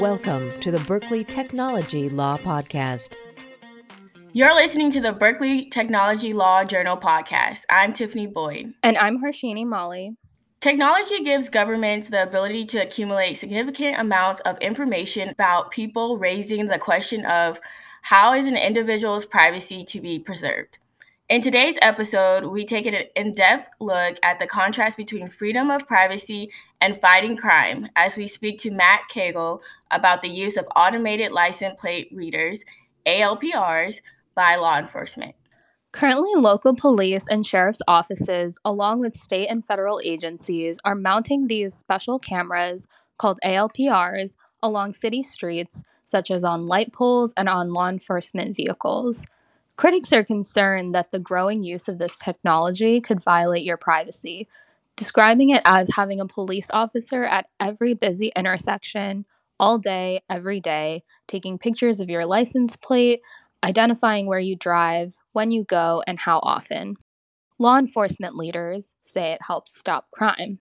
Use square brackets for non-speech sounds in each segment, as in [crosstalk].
Welcome to the Berkeley Technology Law Podcast. You're listening to the Berkeley Technology Law Journal podcast. I'm Tiffany Boyd. And I'm Harshini Molly. Technology gives governments the ability to accumulate significant amounts of information about people, raising the question of how is an individual's privacy to be preserved? In today's episode, we take an in depth look at the contrast between freedom of privacy and fighting crime as we speak to Matt Cagle about the use of automated license plate readers, ALPRs, by law enforcement. Currently, local police and sheriff's offices, along with state and federal agencies, are mounting these special cameras called ALPRs along city streets, such as on light poles and on law enforcement vehicles. Critics are concerned that the growing use of this technology could violate your privacy, describing it as having a police officer at every busy intersection all day, every day, taking pictures of your license plate, identifying where you drive, when you go, and how often. Law enforcement leaders say it helps stop crime.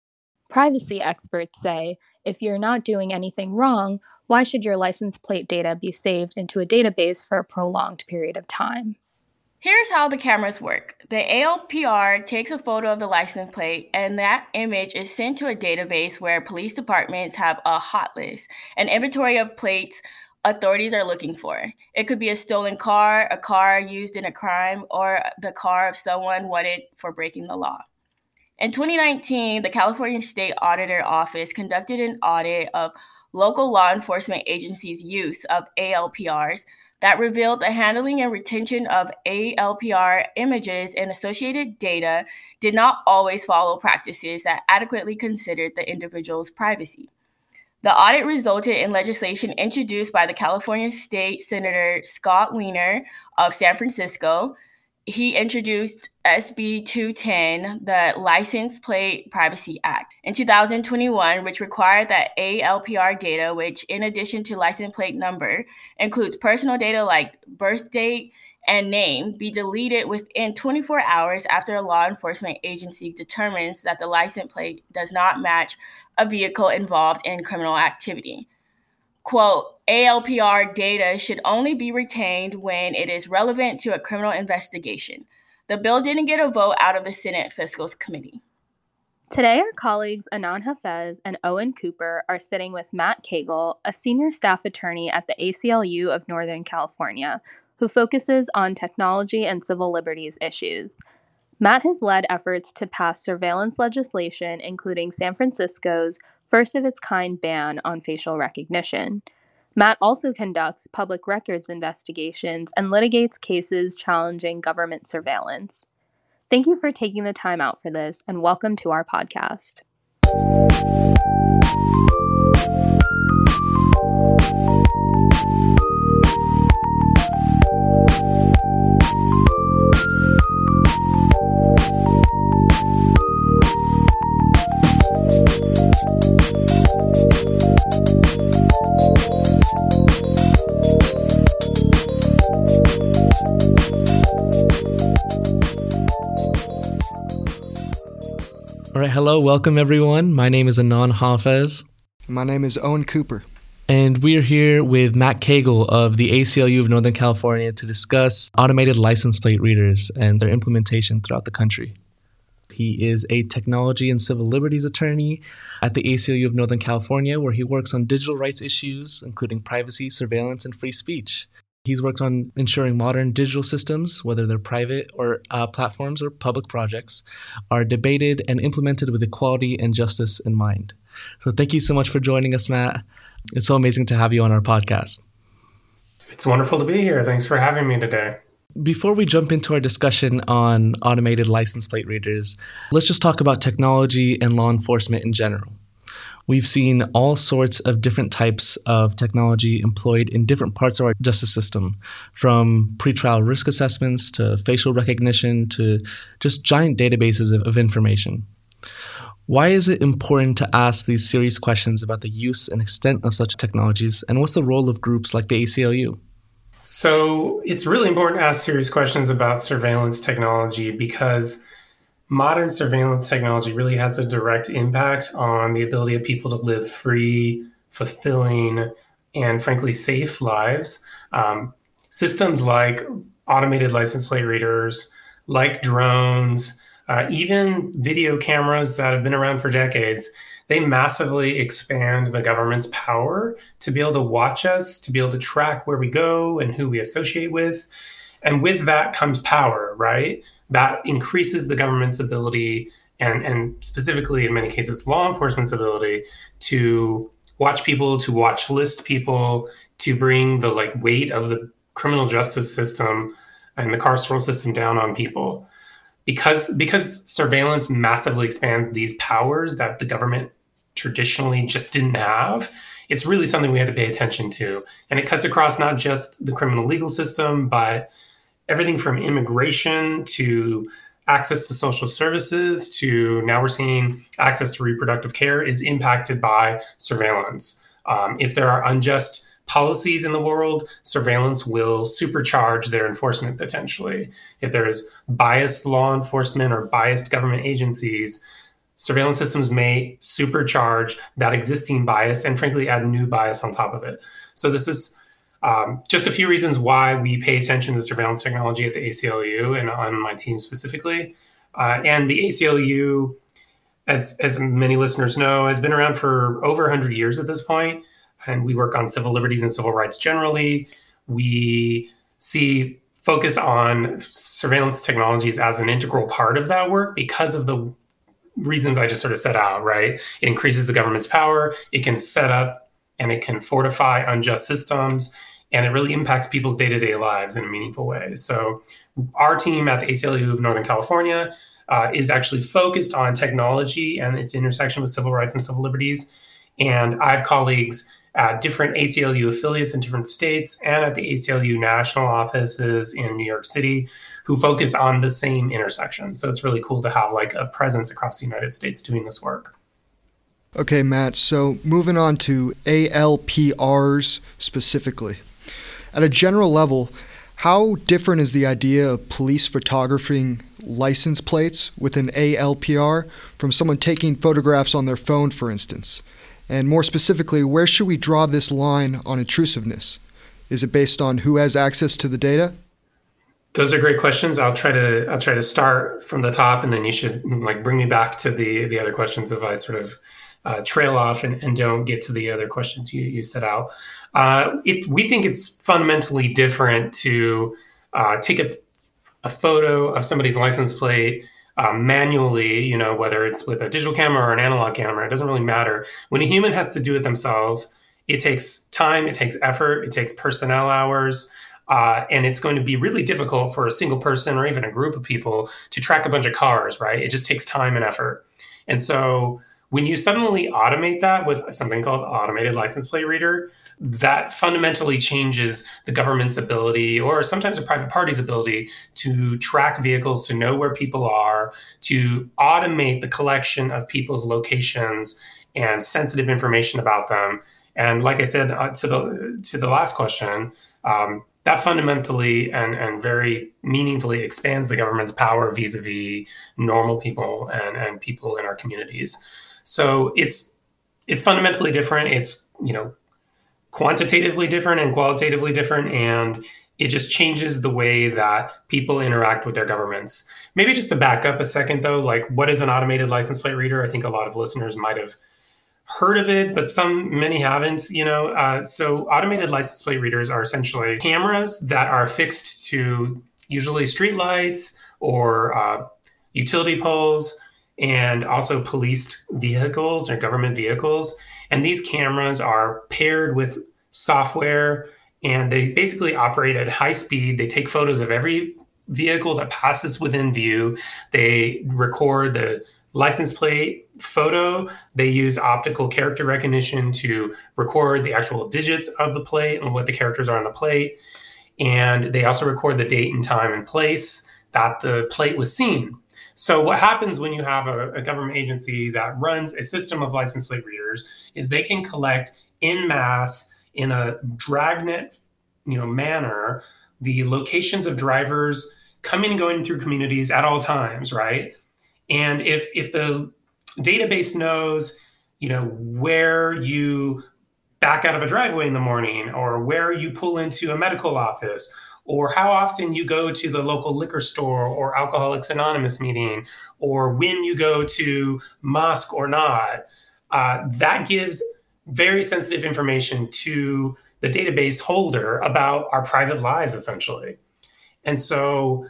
Privacy experts say if you're not doing anything wrong, why should your license plate data be saved into a database for a prolonged period of time? Here's how the cameras work. The ALPR takes a photo of the license plate, and that image is sent to a database where police departments have a hot list, an inventory of plates authorities are looking for. It could be a stolen car, a car used in a crime, or the car of someone wanted for breaking the law. In 2019, the California State Auditor Office conducted an audit of local law enforcement agencies' use of ALPRs that revealed the handling and retention of ALPR images and associated data did not always follow practices that adequately considered the individual's privacy. The audit resulted in legislation introduced by the California State Senator Scott Wiener of San Francisco he introduced SB 210, the License Plate Privacy Act, in 2021, which required that ALPR data, which in addition to license plate number includes personal data like birth date and name, be deleted within 24 hours after a law enforcement agency determines that the license plate does not match a vehicle involved in criminal activity quote, ALPR data should only be retained when it is relevant to a criminal investigation. The bill didn't get a vote out of the Senate Fiscal Committee. Today, our colleagues Anan Hafez and Owen Cooper are sitting with Matt Cagle, a senior staff attorney at the ACLU of Northern California, who focuses on technology and civil liberties issues. Matt has led efforts to pass surveillance legislation, including San Francisco's first of its kind ban on facial recognition. Matt also conducts public records investigations and litigates cases challenging government surveillance. Thank you for taking the time out for this, and welcome to our podcast. Welcome everyone. My name is Anan Hafez. My name is Owen Cooper. And we are here with Matt Cagle of the ACLU of Northern California to discuss automated license plate readers and their implementation throughout the country. He is a technology and civil liberties attorney at the ACLU of Northern California, where he works on digital rights issues, including privacy, surveillance, and free speech. He's worked on ensuring modern digital systems, whether they're private or uh, platforms or public projects, are debated and implemented with equality and justice in mind. So, thank you so much for joining us, Matt. It's so amazing to have you on our podcast. It's wonderful to be here. Thanks for having me today. Before we jump into our discussion on automated license plate readers, let's just talk about technology and law enforcement in general we've seen all sorts of different types of technology employed in different parts of our justice system, from pretrial risk assessments to facial recognition to just giant databases of, of information. Why is it important to ask these serious questions about the use and extent of such technologies, and what's the role of groups like the ACLU? So, it's really important to ask serious questions about surveillance technology because modern surveillance technology really has a direct impact on the ability of people to live free, fulfilling, and frankly safe lives. Um, systems like automated license plate readers, like drones, uh, even video cameras that have been around for decades, they massively expand the government's power to be able to watch us, to be able to track where we go and who we associate with. And with that comes power, right? That increases the government's ability and, and specifically in many cases law enforcement's ability to watch people, to watch list people, to bring the like weight of the criminal justice system and the carceral system down on people. Because because surveillance massively expands these powers that the government traditionally just didn't have it's really something we have to pay attention to. And it cuts across not just the criminal legal system but everything from immigration to access to social services to now we're seeing access to reproductive care is impacted by surveillance um, if there are unjust policies in the world, surveillance will supercharge their enforcement potentially. If there's biased law enforcement or biased government agencies, surveillance systems may supercharge that existing bias and frankly add new bias on top of it. So this is um, just a few reasons why we pay attention to surveillance technology at the ACLU and on my team specifically. Uh, and the ACLU, as, as many listeners know, has been around for over 100 years at this point. point and we work on civil liberties and civil rights generally. We see focus on surveillance technologies as an integral part of that work because of the reasons I just sort of set out, right? It increases the government's power, it can set up and it can fortify unjust systems, and it really impacts people's day to day lives in a meaningful way. So, our team at the ACLU of Northern California uh, is actually focused on technology and its intersection with civil rights and civil liberties. And I have colleagues at different ACLU affiliates in different states and at the ACLU national offices in New York City who focus on the same intersection. So it's really cool to have like a presence across the United States doing this work. Okay, Matt. So moving on to ALPRs specifically. At a general level, how different is the idea of police photographing license plates with an ALPR from someone taking photographs on their phone, for instance? And more specifically, where should we draw this line on intrusiveness? Is it based on who has access to the data? Those are great questions. I'll try to I'll try to start from the top, and then you should like bring me back to the the other questions if I sort of uh, trail off and, and don't get to the other questions you, you set out. Uh, it, we think it's fundamentally different to uh, take a, a photo of somebody's license plate um, manually, you know, whether it's with a digital camera or an analog camera, it doesn't really matter. When a human has to do it themselves, it takes time, it takes effort, it takes personnel hours. Uh, and it's going to be really difficult for a single person or even a group of people to track a bunch of cars, right? It just takes time and effort. And so when you suddenly automate that with something called automated license plate reader, that fundamentally changes the government's ability or sometimes a private party's ability to track vehicles, to know where people are, to automate the collection of people's locations and sensitive information about them. And like I said uh, to the to the last question, um, that fundamentally and, and very meaningfully expands the government's power vis-a-vis normal people and, and people in our communities. So it's it's fundamentally different. It's you know quantitatively different and qualitatively different, and it just changes the way that people interact with their governments. Maybe just to back up a second though, like what is an automated license plate reader? I think a lot of listeners might have heard of it, but some many haven't. You know, uh, so automated license plate readers are essentially cameras that are fixed to usually streetlights or uh, utility poles and also policed vehicles or government vehicles. And these cameras are paired with software and they basically operate at high speed. They take photos of every vehicle that passes within view. They record the license plate photo. They use optical character recognition to record the actual digits of the plate and what the characters are on the plate. And they also record the date and time and place that the plate was seen. So what happens when you have a, a, government agency that runs a system of license plate readers is they can collect in mass in a dragnet, you know, manner the locations of drivers coming and going through communities at all times, right? And if if the database knows, you know, where you back out of a driveway in the morning, or where you pull into a medical office, or how often you go to the local liquor store or Alcoholics Anonymous meeting, or when you go to mosque or not. Uh, that gives very sensitive information to the database holder about our private lives, essentially. And so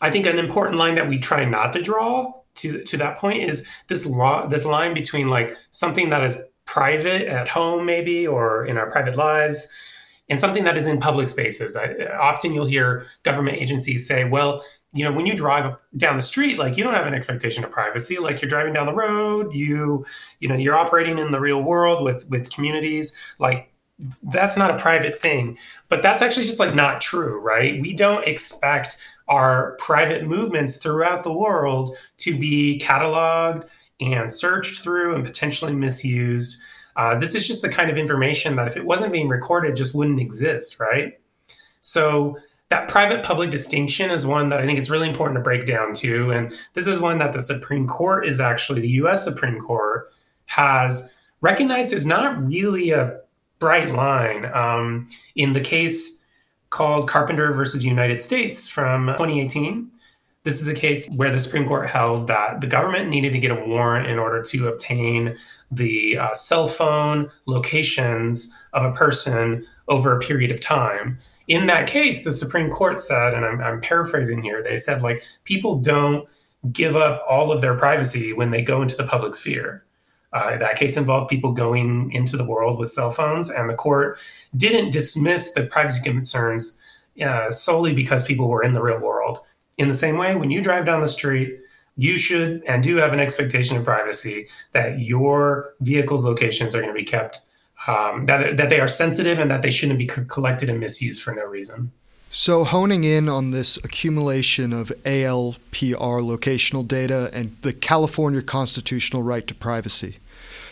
I think an important line that we try not to draw to, to that point is this law this line between like something that is private at home maybe or in our private lives and something that is in public spaces. I, often you'll hear government agencies say, well, you know, when you drive down the street, like you don't have an expectation of privacy. Like you're driving down the road, you, you know, you're operating in the real world with with communities. Like that's not a private thing. But that's actually just like not true, right? We don't expect our private movements throughout the world to be cataloged and searched through and potentially misused. Uh, this is just the kind of information that if it wasn't being recorded, just wouldn't exist, right? So that private public distinction is one that I think it's really important to break down too. And this is one that the Supreme Court is actually, the US Supreme Court has recognized as not really a bright line. Um, in the case called Carpenter versus United States from 2018, this is a case where the Supreme Court held that the government needed to get a warrant in order to obtain the uh, cell phone locations of a person over a period of time. In that case, the Supreme Court said, and I'm, I'm paraphrasing here, they said, like, people don't give up all of their privacy when they go into the public sphere. Uh, that case involved people going into the world with cell phones, and the court didn't dismiss the privacy concerns uh, solely because people were in the real world. In the same way, when you drive down the street, you should and do have an expectation of privacy that your vehicle's locations are going to be kept, um, that, that they are sensitive and that they shouldn't be co- collected and misused for no reason. So, honing in on this accumulation of ALPR locational data and the California constitutional right to privacy.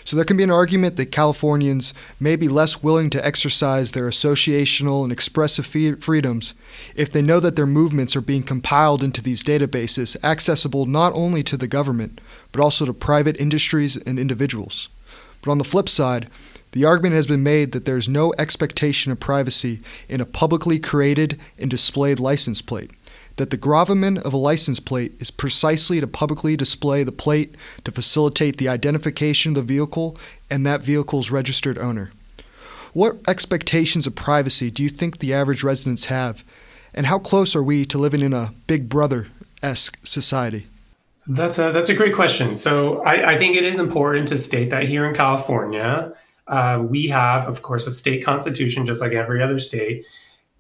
So, there can be an argument that Californians may be less willing to exercise their associational and expressive freedoms if they know that their movements are being compiled into these databases, accessible not only to the government, but also to private industries and individuals. But on the flip side, the argument has been made that there is no expectation of privacy in a publicly created and displayed license plate, that the gravamen of a license plate is precisely to publicly display the plate to facilitate the identification of the vehicle and that vehicle's registered owner. What expectations of privacy do you think the average residents have, and how close are we to living in a Big Brother esque society? That's a, that's a great question. So I, I think it is important to state that here in California, uh, we have, of course, a state constitution, just like every other state.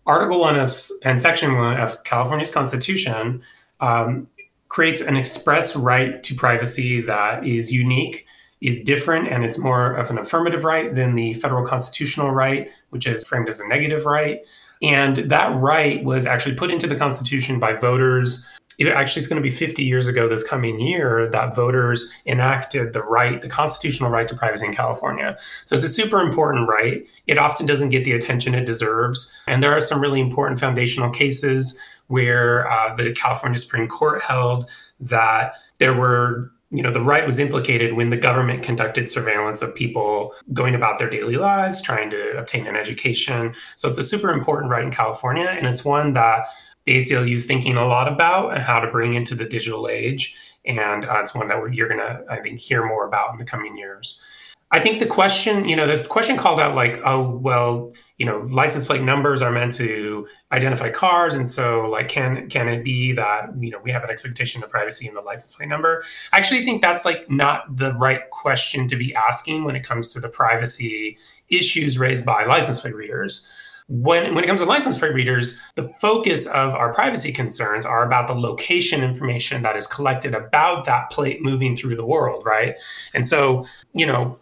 Article 1 of, and Section 1 of California's Constitution um, creates an express right to privacy that is unique, is different, and it's more of an affirmative right than the federal constitutional right, which is framed as a negative right. And that right was actually put into the Constitution by voters it actually is going to be 50 years ago this coming year that voters enacted the right, the constitutional right to privacy in California. So it's a super important right. It often doesn't get the attention it deserves. And there are some really important foundational cases where uh, the California Supreme Court held that there were you know the right was implicated when the government conducted surveillance of people going about their daily lives trying to obtain an education so it's a super important right in california and it's one that ACLU is thinking a lot about how to bring into the digital age. And uh, it's one that you're going to, I think, hear more about in the coming years. I think the question, you know, the question called out like, oh, well, you know, license plate numbers are meant to identify cars, and so like, can can it be that you know we have an expectation of privacy in the license plate number? I actually think that's like not the right question to be asking when it comes to the privacy issues raised by license plate readers when, when it comes to license plate readers, the focus of our privacy concerns are about the location information that is collected about that plate moving through the world, right? And so, you know,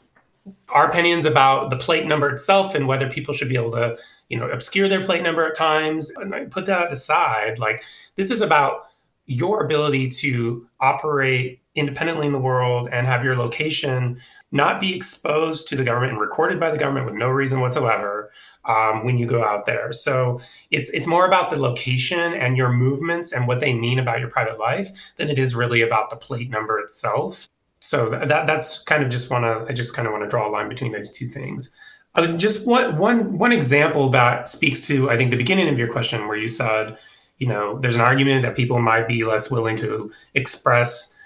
our opinions about the plate number itself and whether people should be able to, you know, obscure their plate number at times, and I put that aside. Like, this is about your ability to operate independently in the world and have your location not be exposed to the government and recorded by the government with no reason whatsoever um, when you go out there. So it's it's more about the location and your movements and what they mean about your private life than it is really about the plate number itself. So that that's kind of just want to I just kind of want to draw a line between those two things. I was just one one one example that speaks to I think the beginning of your question where you said, you know, there's an argument that people might be less willing to express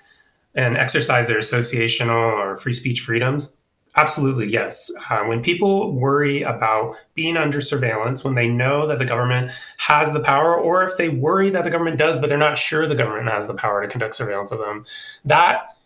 and exercise their associational or free speech freedoms. Absolutely, yes. Uh, when people worry about being under surveillance, when they know that the government has the power, or if they worry that the government does, but they're not sure the government has the power to conduct surveillance of them, that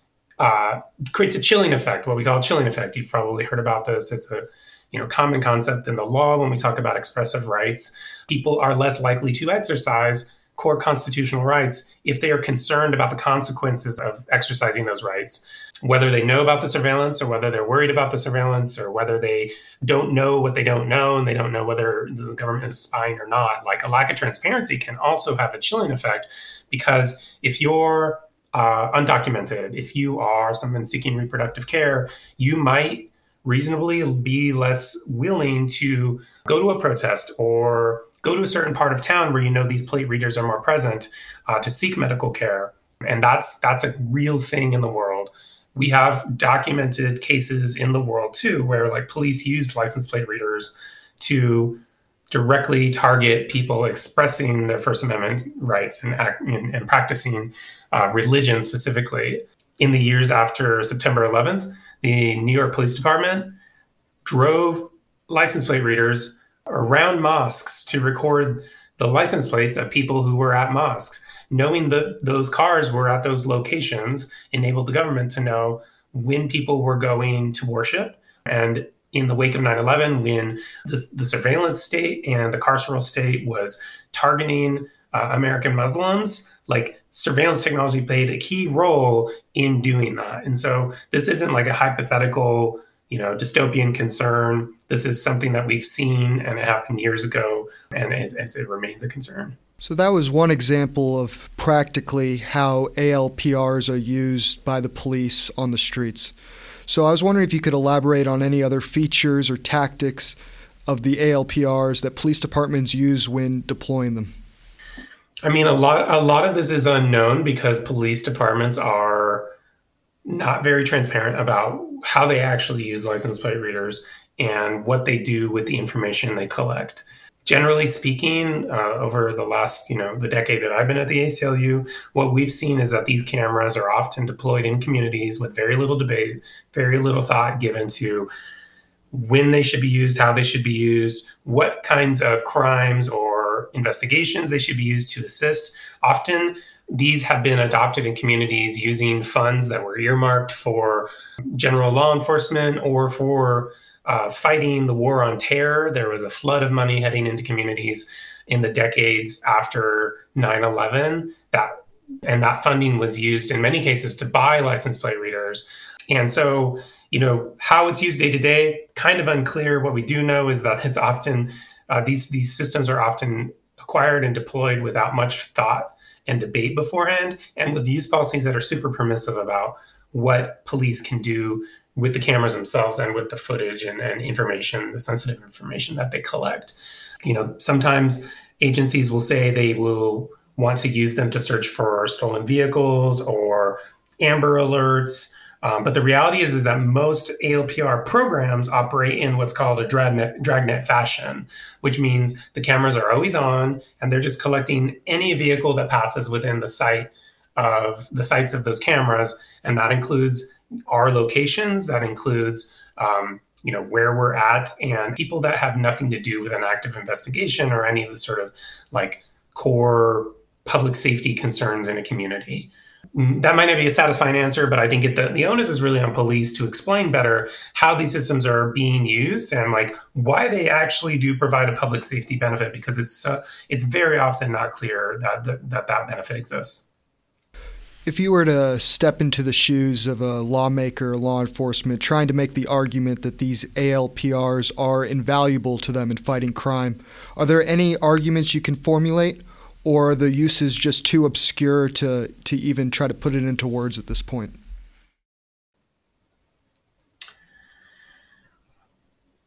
uh, creates a chilling effect, what we call a chilling effect. You've probably heard about this. It's a you know common concept in the law when we talk about expressive rights. People are less likely to exercise core constitutional rights if they are concerned about the consequences of exercising those rights, whether they know about the surveillance or whether they're worried about the surveillance or whether they don't know what they don't know and they don't know whether the government is spying or not. Like a lack of transparency can also have a chilling effect because if you're uh, undocumented, if you are someone seeking reproductive care, you might reasonably be less willing to go to a protest or go to a certain part of town where you know these plate readers are more present uh, to seek medical care. And that's that's a real thing in the world. We have documented cases in the world too where like police used license plate readers to directly target people expressing their first amendment rights and, act, and, and practicing uh, religion specifically. In the years after september 11th the new york police department drove license plate readers around mosques to record the license plates of people who were at mosques. Knowing that those cars were at those locations enabled the government to know when people were going to worship. And in the wake of 9 11, when the, the, surveillance state and the carceral state was targeting uh, American Muslims, like surveillance technology played a key role in doing that. And so this isn't like a hypothetical you know, dystopian concern. This is something that we've seen and it happened years ago, and it, it remains a concern. So that was one example of practically how ALPRs are used by the police on the streets. So I was wondering if you could elaborate on any other features or tactics of the ALPRs that police departments use when deploying them. I mean, a lot a lot of this is unknown because police departments are not very transparent about how they actually use license plate readers and what they do with the information they collect. Generally speaking, uh, over the last, you know, the decade that I've been at the ACLU, what we've seen is that these cameras are often deployed in communities with very little debate, very little thought given to when they should be used, how they should be used, what kinds of crimes or investigations they should be used to assist. Often these have been adopted in communities using funds that were earmarked for general law enforcement or for uh, fighting the war on terror. There was a flood of money heading into communities in the decades after 9 11. That and that funding was used in many cases to buy license plate readers. And so, you know, how it's used day to day, kind of unclear. What we do know is that it's often uh, these these systems are often acquired and deployed without much thought and debate beforehand, and with use policies that are super permissive about what police can do with the cameras themselves and with the footage and, and information, the sensitive information that they collect. You know, sometimes agencies will say they will want to use them to search for stolen vehicles or Amber Alerts um, but the reality is, is that most ALPR programs operate in what's called a dragnet, dragnet fashion, which means the cameras are always on and they're just collecting any vehicle that passes within the sight of the sights of those cameras. And that includes our locations, that includes um, you know where we're at and people that have nothing to do with an active investigation or any of the sort of like core public safety concerns in a community that might not be a satisfying answer, but I think it, the, the onus is really on police to explain better how these systems are being used and like why they actually do provide a public safety benefit because it's uh, it's very often not clear that that that benefit exists. If you were to step into the shoes of a lawmaker or law enforcement trying to make the argument that these ALPRs are invaluable to them in fighting crime, are there any arguments you can formulate? or are the use is just too obscure to to even try to put it into words at this point?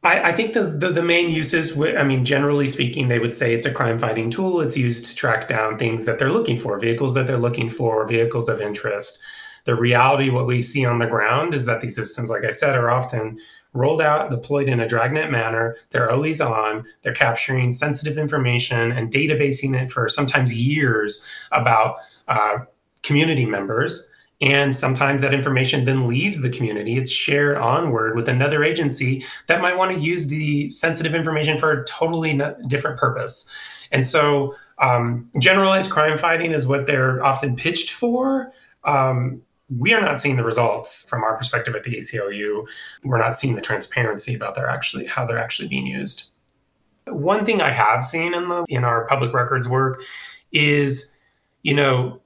I, I think the, the, the main uses, I mean, generally speaking, they would say it's a crime fighting tool. It's used to track down things that they're looking for, vehicles that they're looking for, vehicles of interest. The reality, what we see on the ground, is that these systems, like I said, are often rolled out, deployed in a dragnet manner. They're always on. They're capturing sensitive information and databasing it for sometimes years about uh, community members. And sometimes that information then leaves the community. It's shared onward with another agency that might want to use the sensitive information for a totally different purpose. And so, um, generalized crime fighting is what they're often pitched for. Um, we are not seeing the results from our perspective at the ACLU. We're not seeing the transparency about their actually how they're actually being used. One thing I have seen in the in our public records work is, you know,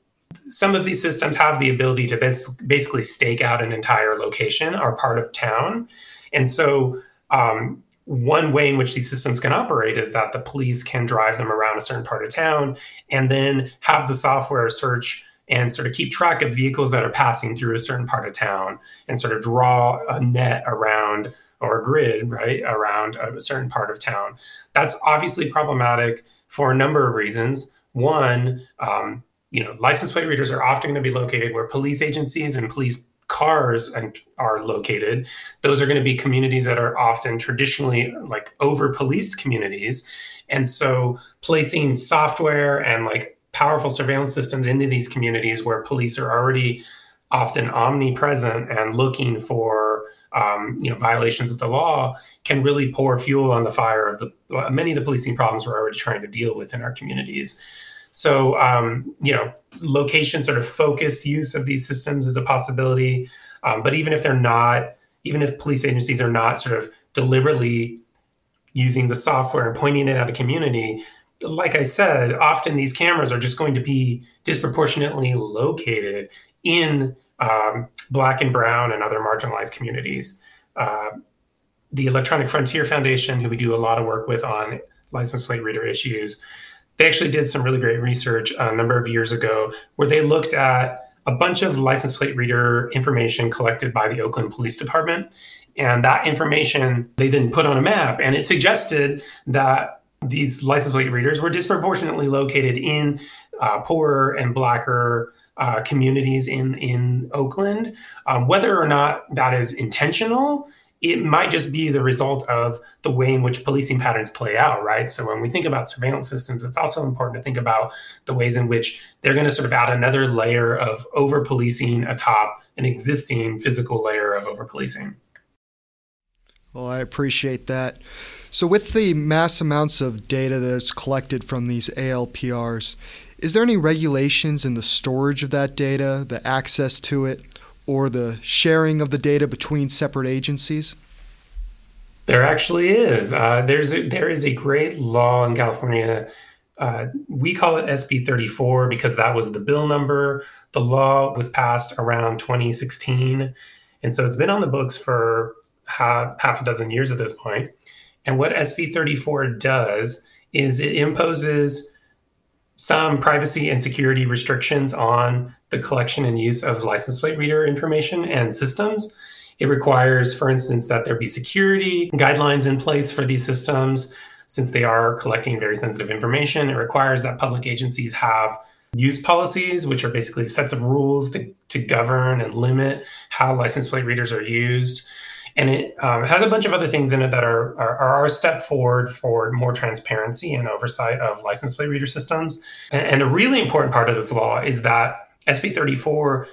some of these systems have the ability to bas- basically stake out an entire location or part of town, and so um, one way in which these systems can operate is that the police can drive them around a certain part of town and then have the software search and sort of keep track of vehicles that are passing through a certain part of town and sort of draw a net around or a grid, right, around a certain part of town. That's obviously problematic for a number of reasons. One, um, you know, license plate readers are often going to be located where police agencies and police cars and are located those are going to be communities that are often traditionally like over policed communities and so placing software and like powerful surveillance systems into these communities where police are already often omnipresent and looking for um, you know violations of the law can really pour fuel on the fire of the many of the policing problems we're already trying to deal with in our communities. So um, you know, location sort of focused use of these systems is a possibility. Um, but even if they're not, even if police agencies are not sort of deliberately using the software and pointing it at a community, like I said, often these cameras are just going to be disproportionately located in um, black and brown and other marginalized communities. Uh, the Electronic Frontier Foundation, who we do a lot of work with on license plate reader issues, they actually did some really great research a number of years ago where they looked at a bunch of license plate reader information collected by the Oakland Police Department. And that information they then put on a map, and it suggested that these license plate readers were disproportionately located in uh, poorer and blacker uh, communities in in Oakland. Um, whether or not that is intentional, it might just be the result of the way in which policing patterns play out, right? So when we think about surveillance systems, it's also important to think about the ways in which they're going to sort of add another layer of over policing atop an existing physical layer of over policing. Well, I appreciate that. So, with the mass amounts of data that's collected from these ALPRs, is there any regulations in the storage of that data, the access to it, or the sharing of the data between separate agencies? There actually is. Uh, there's a, there is a great law in California. Uh, we call it SB 34 because that was the bill number. The law was passed around 2016, and so it's been on the books for half, half a dozen years at this point. And what SB 34 does is it imposes some privacy and security restrictions on the collection and use of license plate reader information and systems. It requires, for instance, that there be security guidelines in place for these systems since they are collecting very sensitive information. It requires that public agencies have use policies, which are basically sets of rules to, to govern and limit how license plate readers are used and it um, has a bunch of other things in it that are, are, are a step forward for more transparency and oversight of license plate reader systems. And, and, a really important part of this law is that SB 34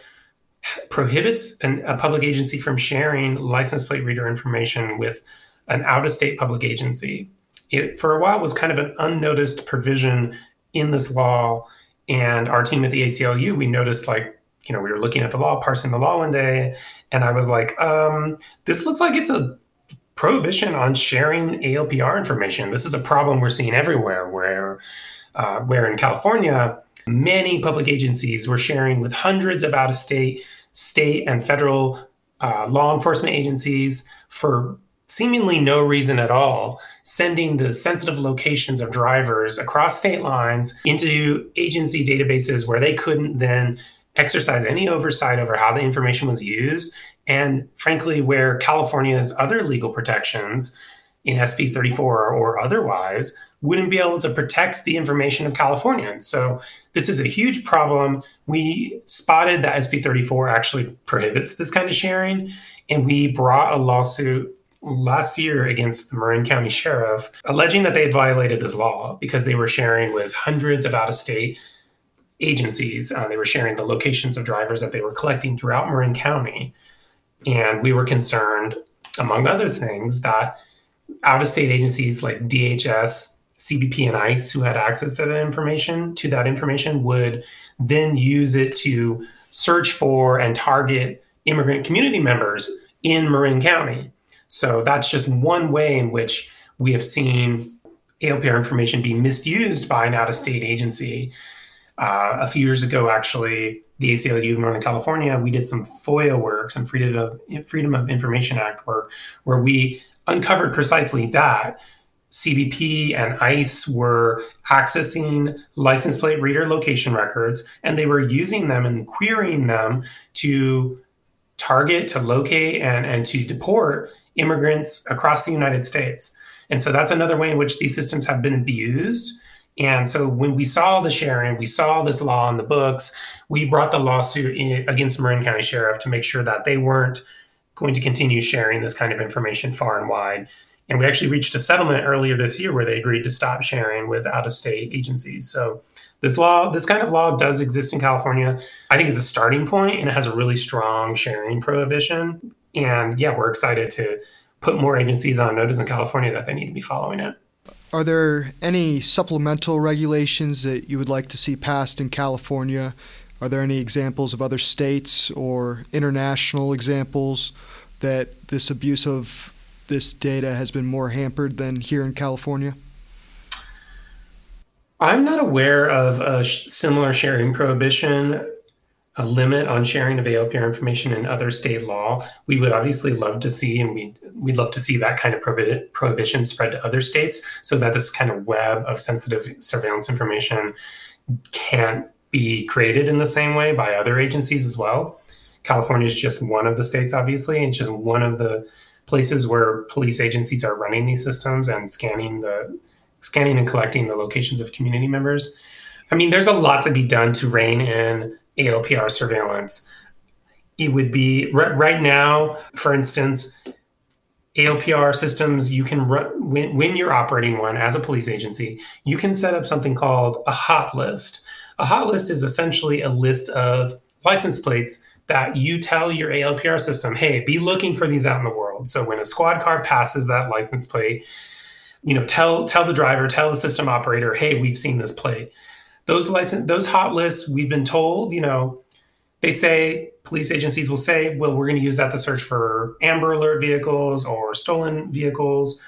prohibits an, a public agency from sharing license plate reader information with an out of state public agency. It, for a while, was kind of an unnoticed provision in this law. And our team at the ACLU, we noticed like you know, we were looking at the law, parsing the law one day, and I was like, um, this looks like it's a prohibition on sharing ALPR information. This is a problem we're seeing everywhere, where, uh, where in California, many public agencies were sharing with hundreds of out of state, state, and federal uh, law enforcement agencies for seemingly no reason at all, sending the sensitive locations of drivers across state lines into agency databases where they couldn't then exercise any oversight over how the information was used. And frankly, where California's other legal protections in SB 34 or otherwise wouldn't be able to protect the information of Californians. So this is a huge problem. We spotted that SB 34 actually prohibits this kind of sharing, and we brought a lawsuit last year against the Marin County Sheriff, alleging that they had violated this law because they were sharing with hundreds of out of state agencies. Uh, they were sharing the locations of drivers that they were collecting throughout Marin County. And we were concerned, among other things, that out of state agencies like DHS, CBP, and ICE, who had access to that information, to that information, would then use it to search for and target immigrant community members in Marin County. So that's just one way in which we have seen ALPR information be misused by an out of state agency. Uh, a few years ago, actually, the ACLU of Northern California, we did some FOIA work, some Freedom of, Freedom of Information Act work, where we uncovered precisely that. CBP and ICE were accessing license plate reader location records, and they were using them and querying them to target, to locate, and, and to deport immigrants across the United States. And so that's another way in which these systems have been abused. And so when we saw the sharing, we saw this law in the books, we brought the lawsuit in, against Marin County Sheriff to make sure that they weren't going to continue sharing this kind of information far and wide. And we actually reached a settlement earlier this year where they agreed to stop sharing with out of state agencies. So this law, this kind of law does exist in California. I think it's a starting point and it has a really strong sharing prohibition. And yeah, we're excited to put more agencies on notice in California that they need to be following it. Are there any supplemental regulations that you would like to see passed in California? Are there any examples of other states or international examples that this abuse of this data has been more hampered than here in California? I'm not aware of a similar sharing prohibition a limit on sharing of ALPR information in other state law. We would obviously love to see, and we we'd love to see that kind of prohibi- prohibition spread to other states, so that this kind of web of sensitive surveillance information can't be created in the same way by other agencies as well. California is just one of the states, obviously. It's just one of the places where police agencies are running these systems and scanning the scanning and collecting the locations of community members. I mean, there's a lot to be done to rein in ALPR surveillance. It would be right now, for instance, ALPR systems, you can run, when, when you're operating one as a police agency, you can set up something called a hot list. A hot list is essentially a list of license plates that you tell your ALPR system, hey, be looking for these out in the world. So when a squad car passes that license plate, you know, tell tell the driver, tell the system operator, hey, we've seen this plate those license those hot lists we've been told you know they say police agencies will say well we're going to use that to search for amber alert vehicles or stolen vehicles.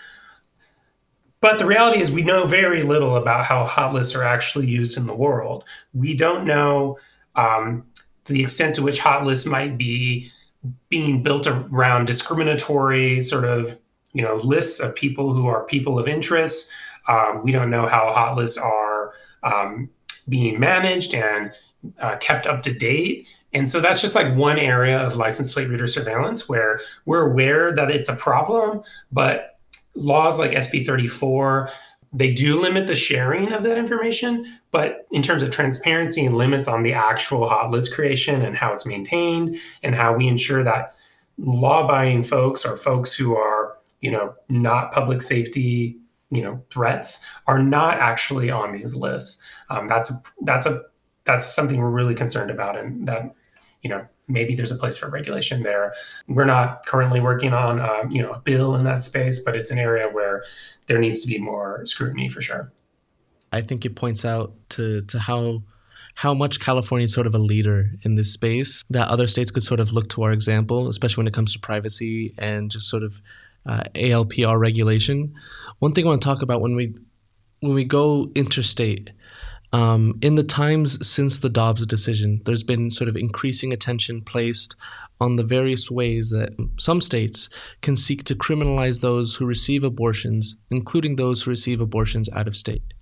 But the reality is we know very little about how hot lists are actually used in the world. We don't know um, the extent to which hot lists might be being built around discriminatory sort of you know lists of people who are people of interest. Um, we don't know how hot lists are um, being managed and uh, kept up to date. And so that's just like one area of license plate reader surveillance where we're aware that it's a problem, but laws like SB 34 they do limit the sharing of that information, but in terms of transparency and limits on the actual hot list creation and how it's maintained and how we ensure that law-abiding folks or folks who are, you know, not public safety, you know, threats are not actually on these lists. Um, that's that's a that's something we're really concerned about, and that you know maybe there's a place for regulation there. We're not currently working on um, you know a bill in that space, but it's an area where there needs to be more scrutiny for sure. I think it points out to to how how much California is sort of a leader in this space that other states could sort of look to our example, especially when it comes to privacy and just sort of uh, ALPR regulation. One thing I want to talk about when we when we go interstate um, in the times since the Dobbs decision, there's been sort of increasing attention placed on the various ways that some states can seek to criminalize those who receive abortions, including those who receive abortions out of state.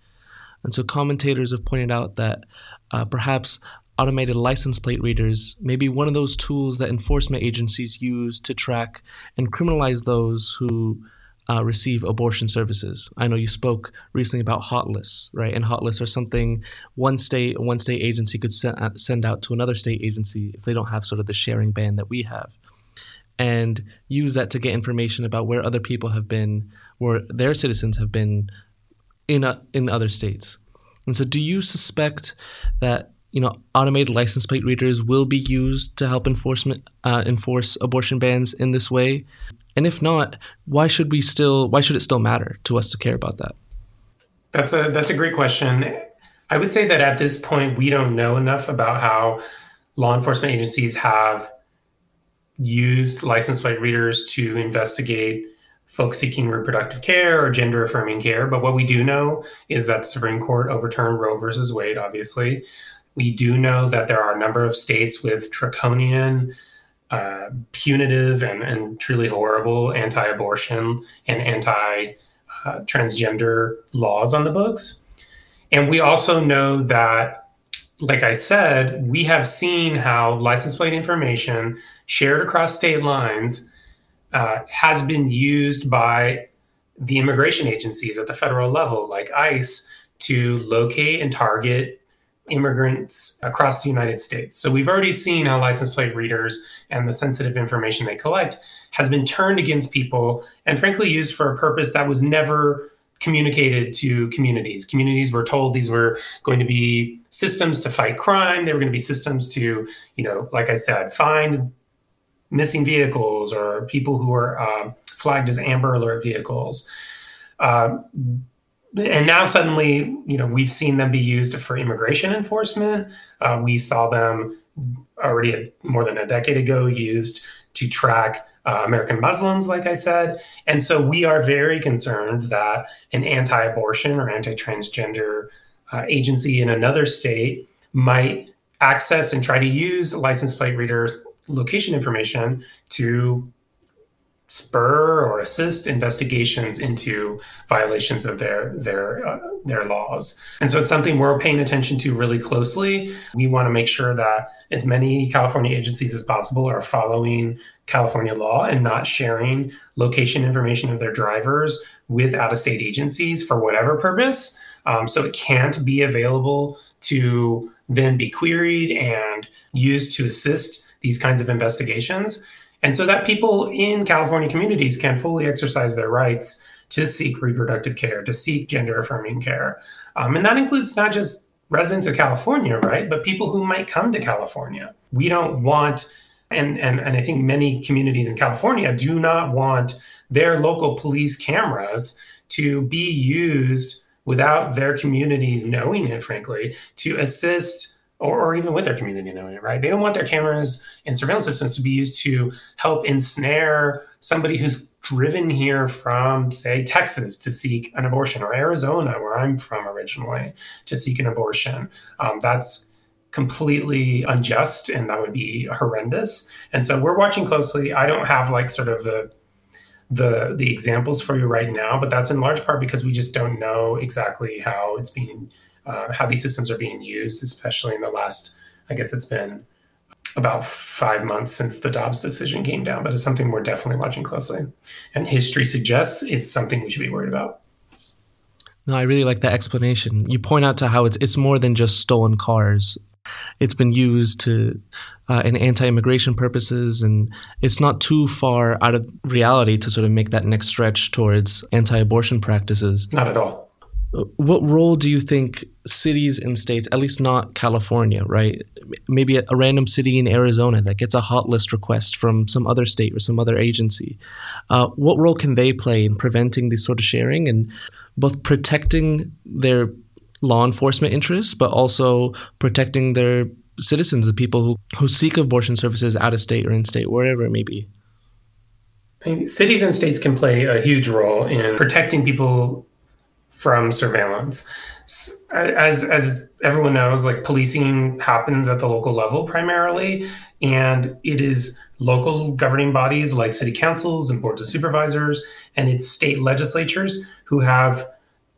And so commentators have pointed out that uh, perhaps automated license plate readers may be one of those tools that enforcement agencies use to track and criminalize those who uh, receive abortion services. I know you spoke recently about hot lists, right? And hot lists are something one state, one state agency could send, uh, send out to another state agency if they don't have sort of the sharing band that we have. and use that to get information about where other people have been, where their citizens have been in a, in other states. And so, do you suspect that you know automated license plate readers will be used to help enforcement uh, enforce abortion bans in this way? And if not, why should we still why should it still matter to us to care about that? That's a that's a great question. I would say that at this point we don't know enough about how law enforcement agencies have used license plate readers to investigate folks seeking reproductive care or gender affirming care. But what we do know is that the Supreme Court overturned Roe versus Wade, obviously. We do know that there are a number of states with draconian, uh, punitive, and, and truly horrible anti abortion and anti uh, transgender laws on the books. And we also know that, like I said, we have seen how license plate information shared across state lines uh, has been used by the immigration agencies at the federal level, like ICE, to locate and target immigrants across the United States. So we've already seen how license plate readers and the sensitive information they collect has been turned against people and frankly used for a purpose that was never communicated to communities. Communities were told these were going to be systems to fight crime. They were going to be systems to, you know, like I said, find missing vehicles or people who are uh, flagged as Amber Alert vehicles. Uh, and now suddenly, you know, we've seen them be used for immigration enforcement. Uh, we saw them already more than a decade ago used to track uh, American Muslims, like I said. And so we are very concerned that an anti abortion or anti transgender uh, agency in another state might access and try to use license plate readers' location information to spur or assist investigations into violations of their their uh, their laws. And so it's something we're paying attention to really closely. We want to make sure that as many California agencies as possible are following California law and not sharing location information of their drivers with out of state agencies for whatever purpose. Um, so it can't be available to then be queried and used to assist these kinds of investigations. And so that people in California communities can fully exercise their rights to seek reproductive care, to seek gender affirming care. Um, and that includes not just residents of California, right, but people who might come to California. We don't want, and, and, and I think many communities in California do not want their local police cameras to be used without their communities knowing it, frankly, to assist or, or even with their community knowing it, right? They don't want their cameras and surveillance systems to be used to help ensnare somebody who's driven here from, say, Texas to seek an abortion, or Arizona, where I'm from originally, to seek an abortion. Um, that's completely unjust and that would be horrendous. And so we're watching closely. I don't have like sort of the the the examples for you right now, but that's in large part because we just don't know exactly how it's being uh, how these systems are being used, especially in the last, I guess it's been about five months since the Dobbs decision came down, but it's something we're definitely watching closely. And history suggests is something we should be worried about. No, I really like that explanation. You point out to how it's it's more than just stolen cars. It's been used to uh, in anti-immigration purposes, and it's not too far out of reality to sort of make that next stretch towards anti-abortion practices. Not at all what role do you think cities and states, at least not California, right? Maybe a, a, random city in Arizona that gets a hot list request from some other state or some other agency, uh, what role can they play in preventing this sort of sharing and both protecting their law enforcement interests, but also protecting their citizens, the people who, who seek abortion services out of state or in state, wherever it may be? cities and states can play a huge role in protecting people from surveillance. As as everyone knows, like policing happens at the local level primarily, and it is local governing bodies like city councils and boards of supervisors, and it's state legislatures who have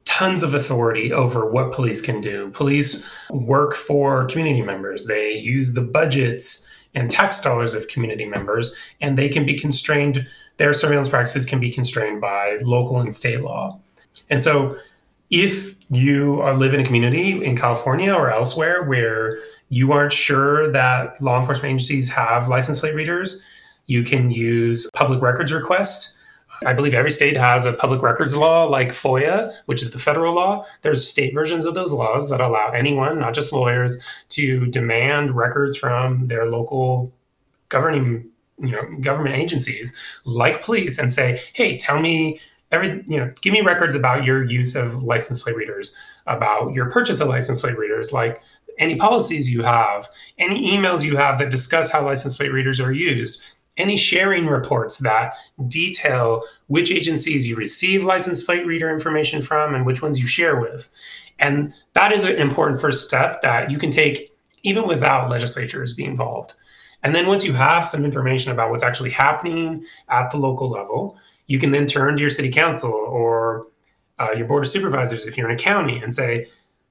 tons of authority over what police can do. Police work for community members. They use the budgets and tax dollars of community members, and they can be constrained. Their surveillance practices can be constrained by local and state law. And so if you are live in a community in California or elsewhere where you aren't sure that law enforcement agencies have license plate readers, You can use public records request. I believe every state has a public records law like FOIA, which is the federal law. There's state versions of those laws that allow anyone, not just lawyers, to demand records from their local governing, you know, government agencies like police and say, "Hey, tell me every, you know, give me records about your use of license plate readers, about your purchase of license plate readers, like any policies you have, any emails you have that discuss how license plate readers are used." any sharing reports that detail which agencies you receive license plate reader information from and which ones you share with. And that is an important first step that you can take even without legislatures being involved. And then once you have some information about what's actually happening at the local level, you can then turn to your city council or uh, your board of supervisors if you're in a county and say,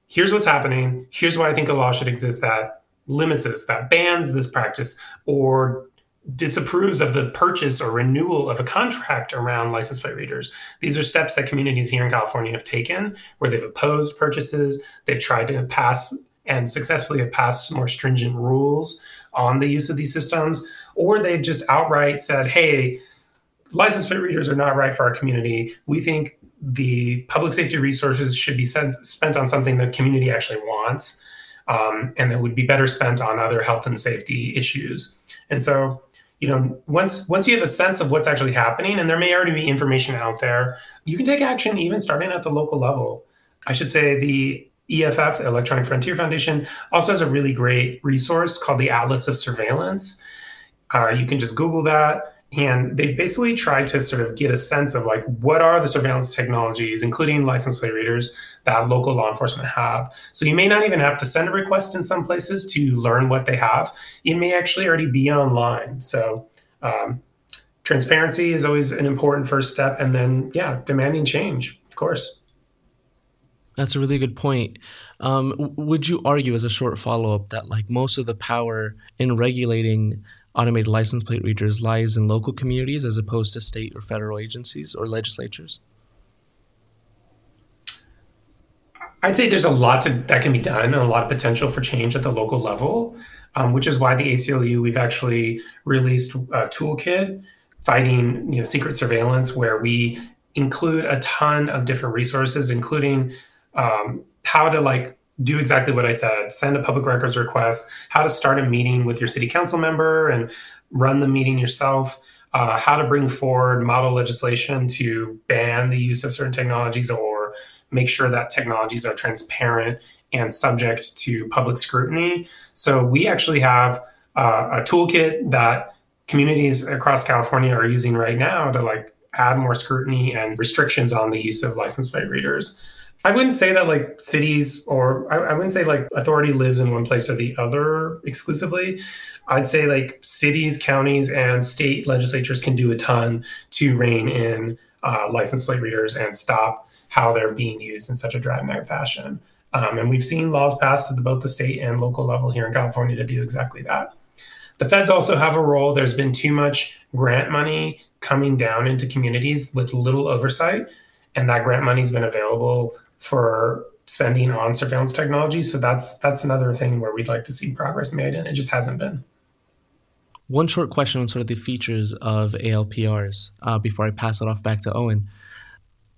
here's what's happening. Here's why I think a law should exist that limits this, that bans this practice, or disapproves of the purchase or renewal of a contract around license plate readers. These are steps that communities here in California have taken where they've opposed purchases, they've tried to pass and successfully have passed more stringent rules on the use of these systems, or they've just outright said, hey, license plate readers are not right for our community. We think the public safety resources should be spent on something that the community actually wants um, and that would be better spent on other health and safety issues. And so you know once once you have a sense of what's actually happening and there may already be information out there you can take action even starting at the local level i should say the eff electronic frontier foundation also has a really great resource called the atlas of surveillance uh, you can just google that and they basically try to sort of get a sense of like what are the surveillance technologies including license plate readers that local law enforcement have. So you may not even have to send a request in some places to learn what they have. It may actually already be online. So um, transparency is always an important first step and then yeah demanding change of course. That's a really good point. Um, would you argue, as a short follow up, that like most of the power in regulating automated license plate readers lies in local communities as opposed to state or federal agencies or legislatures? I'd say there's a lot to, that can be done and a lot of potential for change at the local level, um, which is why the ACLU we've actually released a toolkit fighting you know secret surveillance, where we include a ton of different resources, including um, how to like do exactly what I said send a public records request, how to start a meeting with your city council member and run the meeting yourself, uh, how to bring forward model legislation to ban the use of certain technologies or make sure that technologies are transparent and subject to public scrutiny. So we actually have uh, a toolkit that communities across California are using right now to like add more scrutiny and restrictions on the use of license plate readers. I wouldn't say that like cities or I, I, wouldn't say like authority lives in one place or the other exclusively. I'd say like cities, counties, and state legislatures can do a ton to rein in uh, license plate readers and stop how they're being used in such a dragnet fashion. Um, and we've seen laws passed at both the state and local level here in California to do exactly that. The feds also have a role. There's been too much grant money coming down into communities with little oversight, and that grant money's been available for spending on surveillance technology. So that's that's another thing where we'd like to see progress made, and it just hasn't been. One short question on sort of the features of ALPRs uh, before I pass it off back to Owen.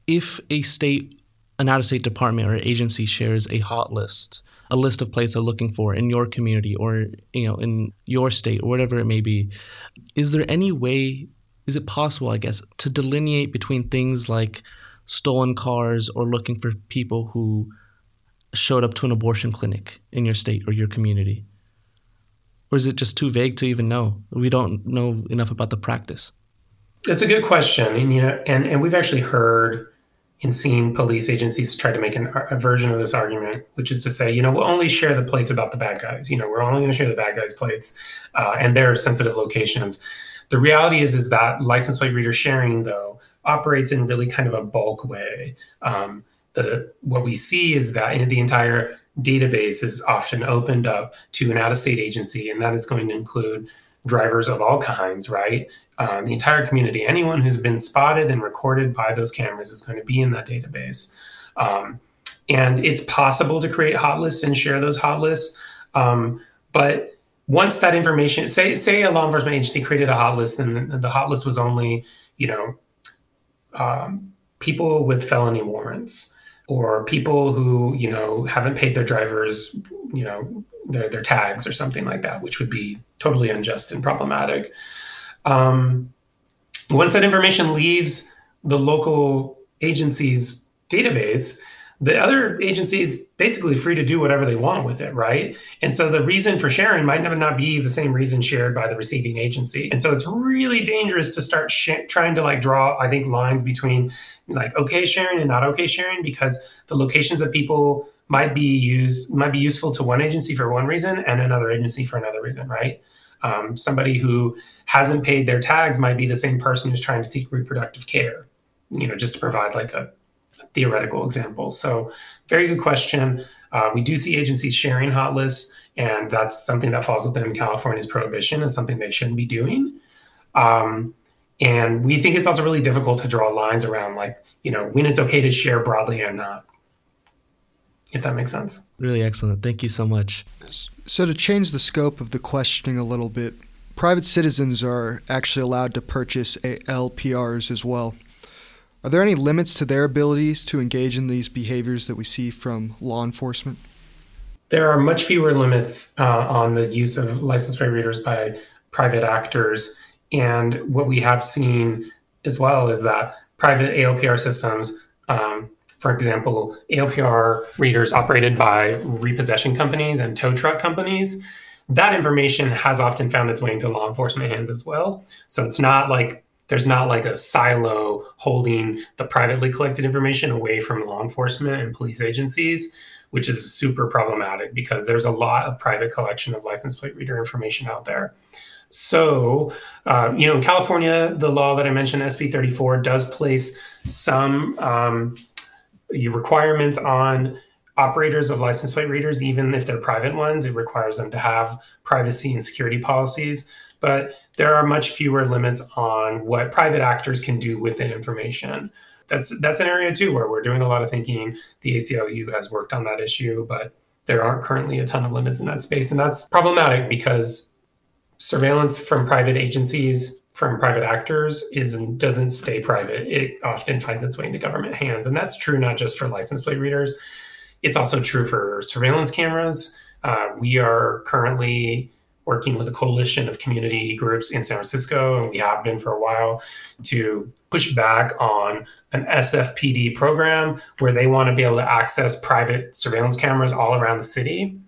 If a state, an out-of-state department or agency shares a hot list, a list of places they're looking for in your community or you know in your state or whatever it may be, is there any way? Is it possible, I guess, to delineate between things like stolen cars or looking for people who showed up to an abortion clinic in your state or your community? Or is it just too vague to even know? We don't know enough about the practice. That's a good question, and you know, and and we've actually heard and seen police agencies try to make an, a version of this argument, which is to say, you know, we'll only share the plates about the bad guys. You know, we're only going to share the bad guys' plates uh, and their sensitive locations. The reality is, is that license plate reader sharing, though, operates in really kind of a bulk way. Um, the what we see is that the entire database is often opened up to an out-of-state agency, and that is going to include drivers of all kinds, right? Um, the entire community, anyone who's been spotted and recorded by those cameras is going to be in that database. Um, and it's possible to create hot lists and share those hot lists, um, but once that information, say say a law enforcement agency created a hot list, and the, the hot list was only you know um, people with felony warrants or people who you know haven't paid their drivers you know their, their tags or something like that which would be totally unjust and problematic. Um, once that information leaves the local agency's database the other agency is basically free to do whatever they want with it, right? And so the reason for sharing might not be the same reason shared by the receiving agency. And so it's really dangerous to start sh- trying to like draw, I think, lines between like okay sharing and not okay sharing because the locations of people might be used might be useful to one agency for one reason and another agency for another reason, right? Um, somebody who hasn't paid their tags might be the same person who's trying to seek reproductive care, you know, just to provide like a theoretical examples. So, very good question. Uh, we do see agencies sharing hot lists, and that's something that falls within California's prohibition and something they shouldn't be doing. Um, and we think it's also really difficult to draw lines around, like, you know, when it's okay to share broadly and not, if that makes sense. Really excellent. Thank you so much. So, to change the scope of the questioning a little bit, private citizens are actually allowed to purchase LPRs as well. Are there any limits to their abilities to engage in these behaviors that we see from law enforcement? There are much fewer limits uh, on the use of license plate readers by private actors. And what we have seen as well is that private ALPR systems, um, for example, ALPR readers operated by repossession companies and tow truck companies, that information has often found its way into law enforcement hands as well. So it's not like there's not like a silo holding the privately collected information away from law enforcement and police agencies which is super problematic because there's a lot of private collection of license plate reader information out there. So uh, you know in california the law that i mentioned sb 34 does place some um, requirements on operators of license plate readers even if they're private ones. It requires them to have privacy and security policies but there are much fewer limits on what private actors can do with that information. That's that's an area too where we're doing a lot of thinking. The ACLU has worked on that issue, but there aren't currently a ton of limits in that space, and that's problematic because surveillance from private agencies from private actors is doesn't stay private. It often finds its way into government hands, and that's true not just for license plate readers. It's also true for surveillance cameras. Uh, we are currently working with a coalition of community groups in San Francisco, and we have been for a while, to push back on an SFPD program where they want to be able to access private surveillance cameras all around the city.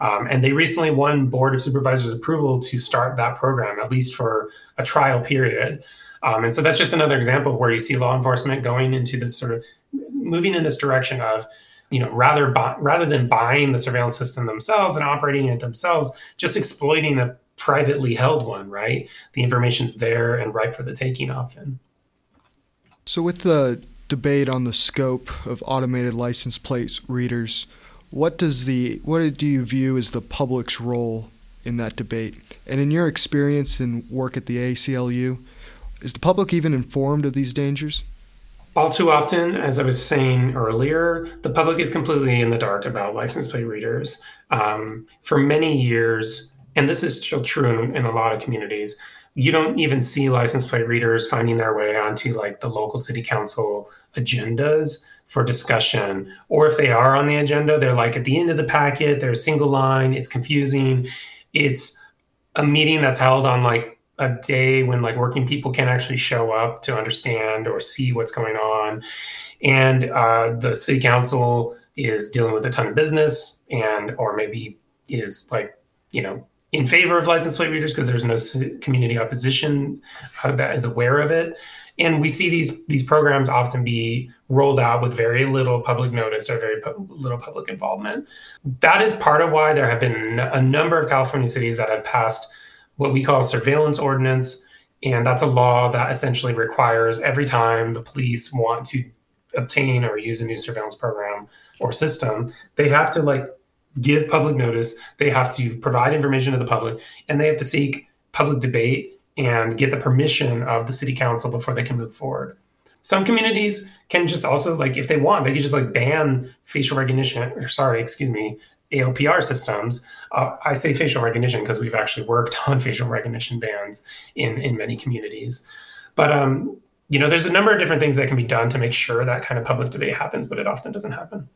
Um, and they recently won Board of Supervisors approval to start that program, at least for a trial period. Um, and so that's just another example where you see law enforcement going into this sort of moving in this direction of you know rather rather than buying the surveillance system themselves and operating it themselves just exploiting a privately held one right? The information's there and ripe for the taking often. So with the debate on the scope of automated license plate readers what does the what do you view as the public's role in that debate? And in your experience and work at the ACLU is the public even informed of these dangers all too often, as I was saying earlier, the public is completely in the dark about license plate readers. Um, for many years, and this is still true in, in, a lot of communities, you don't even see license plate readers finding their way onto like the local city council agendas for discussion. Or if they are on the agenda, they're like at the end of the packet, they're a single line, it's confusing. It's a meeting that's held on like a day when like working people can actually show up to understand or see what's going on. And uh, the city council is dealing with a ton of business and or maybe is like you know in favor of license plate readers because there's no community opposition uh, that is aware of it. And we see these these programs often be rolled out with very little public notice or very pu- little public involvement. That is part of why there have been a number of california cities that have passed what we call surveillance ordinance. And that's a law that essentially requires every time the police want to obtain or use a new surveillance program or system, they have to like give public notice, they have to provide information to the public, and they have to seek public debate and get the permission of the city council before they can move forward. Some communities can just also like if they want, they can just like ban facial recognition or sorry, excuse me, ALPR systems. Uh, I say facial recognition because we've actually worked [laughs] on facial recognition bans in in many communities. But um, you know, there's a number of different things that can be done to make sure that kind of public debate happens, but it often doesn't happen.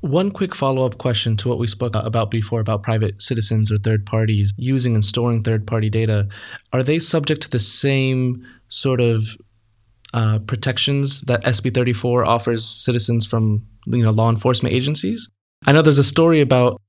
One quick follow up question to what we spoke about before about private citizens or third parties using and storing third party data. Are they subject to the same sort of uh, protections that SB 34 offers citizens from you know law enforcement agencies? I know there's a story about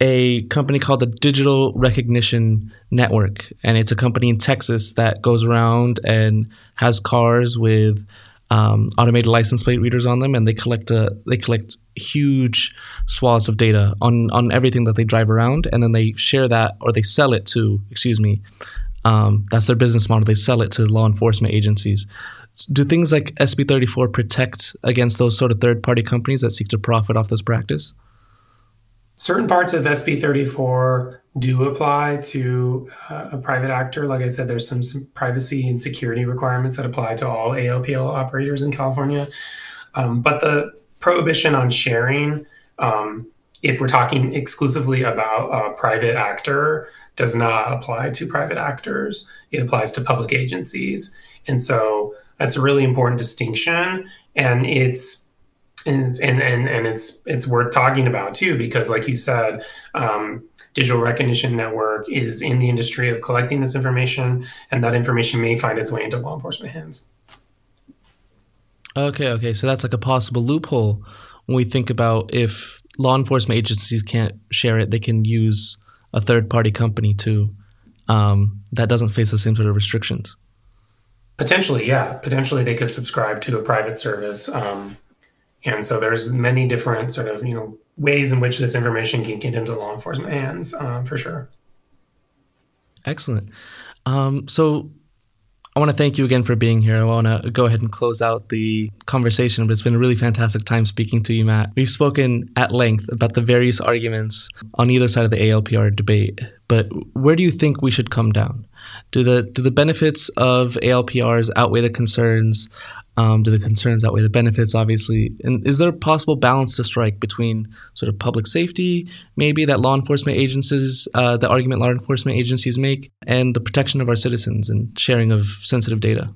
a company called the Digital Recognition Network, and it's a company in Texas that goes around and has cars with um, automated license plate readers on them, and they collect a they collect huge swaths of data on on everything that they drive around, and then they share that or they sell it to excuse me. Um, that's their business model. They sell it to law enforcement agencies. Do things like SB 34 protect against those sort of third party companies that seek to profit off this practice? Certain parts of SB 34 do apply to uh, a private actor. Like I said, there's some, some, privacy and security requirements that apply to all ALPR operators in California. Um, but the prohibition on sharing, um, if we're talking exclusively about a private actor, does not apply to private actors. It applies to public agencies. And so that's a really important distinction. And it's and and and, and it's it's worth talking about too because like you said um, digital recognition network is in the industry of collecting this information and that information may find its way into law enforcement hands. Okay okay. So that's like a possible loophole when we think about if law enforcement agencies can't share it they can use a third party company to um, that doesn't face the same sort of restrictions. Potentially yeah. Potentially they could subscribe to a private service um, and so there's many different sort of you know ways in which this information can get into law enforcement hands um, for sure. Excellent. Um, so I want to thank you again for being here. I want to go ahead and close out the conversation, but it's been a really fantastic time speaking to you, Matt. We've spoken at length about the various arguments on either side of the ALPR debate, but where do you think we should come down? Do the do the benefits of ALPRs outweigh the concerns um, do the concerns outweigh the benefits, obviously? And is there a possible balance to strike between sort of public safety, maybe that law enforcement agencies, uh, the argument law enforcement agencies make, and the protection of our citizens and sharing of sensitive data?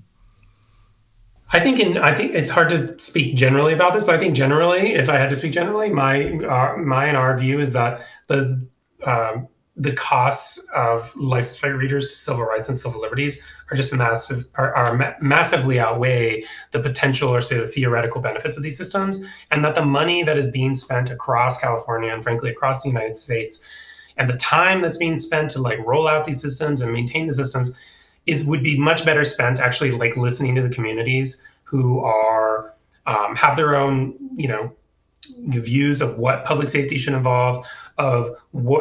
I think in I think it's hard to speak generally about this, but I think generally, if I had to speak generally, my uh, my and our view is that the uh, the costs of license plate readers to civil rights and civil liberties are just massive are, are ma- massively outweigh the potential or say the theoretical benefits of these systems and that the money that is being spent across california and frankly across the united states and the time that's being spent to like roll out these systems and maintain the systems is would be much better spent actually like listening to the communities who are um, have their own you know views of what public safety should involve of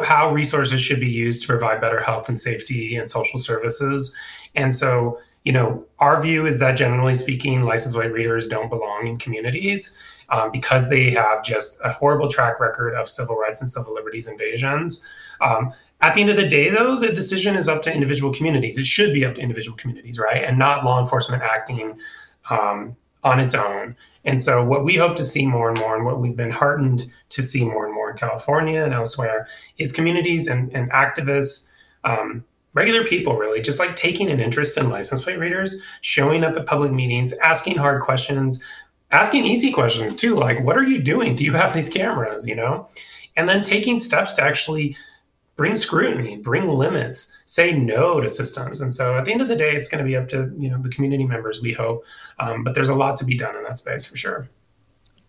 how resources should be used to provide better health and safety and social services. And so, you know, our view is that generally speaking, license plate readers don't belong in communities um, because they have just a horrible track record of civil rights and civil liberties invasions. Um, at the end of the day, though, the decision is up to individual communities. It should be up to individual communities, right? And not law enforcement acting um, on its own. And so, what we hope to see more and more, and what we've been heartened to see more and more in California and elsewhere, is communities and, and activists, um, regular people, really, just like taking an interest in license plate readers, showing up at public meetings, asking hard questions, asking easy questions too, like, what are you doing? Do you have these cameras? You know? And then taking steps to actually bring scrutiny, bring limits, say no to systems. And so at the end of the day, it's going to be up to you know the community members. We hope, um, but there's a lot to be done in that space for sure.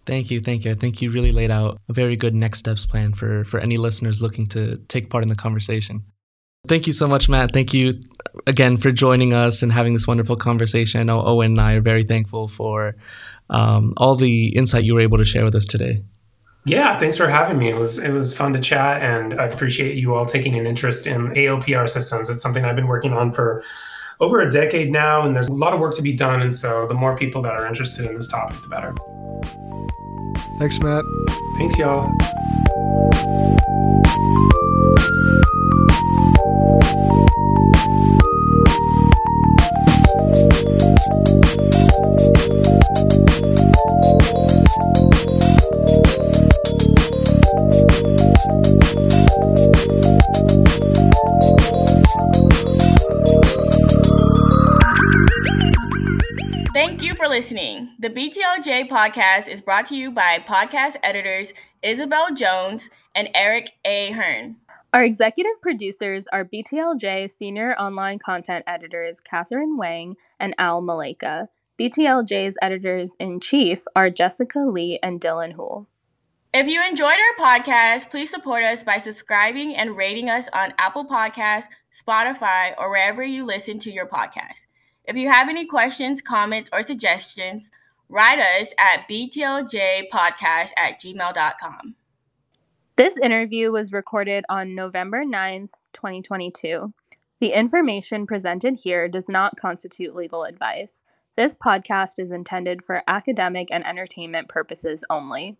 Thank you, thank you. I think you really laid out a very good next steps plan for for any listeners looking to take part in the conversation. Thank you so much, Matt. Thank you again for joining us and having this wonderful conversation. I know Owen and I are very thankful for um, all the insight you were able to share with us today. Yeah, thanks for having me. It was it was fun to chat, and I appreciate you all taking an interest in ALPR systems. It's something I've been working on for over a decade now, and there's a lot of work to be done. And so, the more people that are interested in this topic, the better. Thanks, Matt. Thanks, y'all. You for listening. The BTLJ podcast is brought to you by podcast editors Isabel Jones and Eric A. Hearn. Our executive producers are BTLJ senior online content editors Catherine Wang and Al Maleka. BTLJ's editors in chief are Jessica Lee and Dylan Hool. If you enjoyed our podcast, please support us by subscribing and rating us on Apple Podcasts, Spotify, or wherever you listen to your podcast. If you have any questions, comments, or suggestions, write us at btljpodcast at gmail.com. This interview was recorded on November 9th, 2022. The information presented here does not constitute legal advice. This podcast is intended for academic and entertainment purposes only.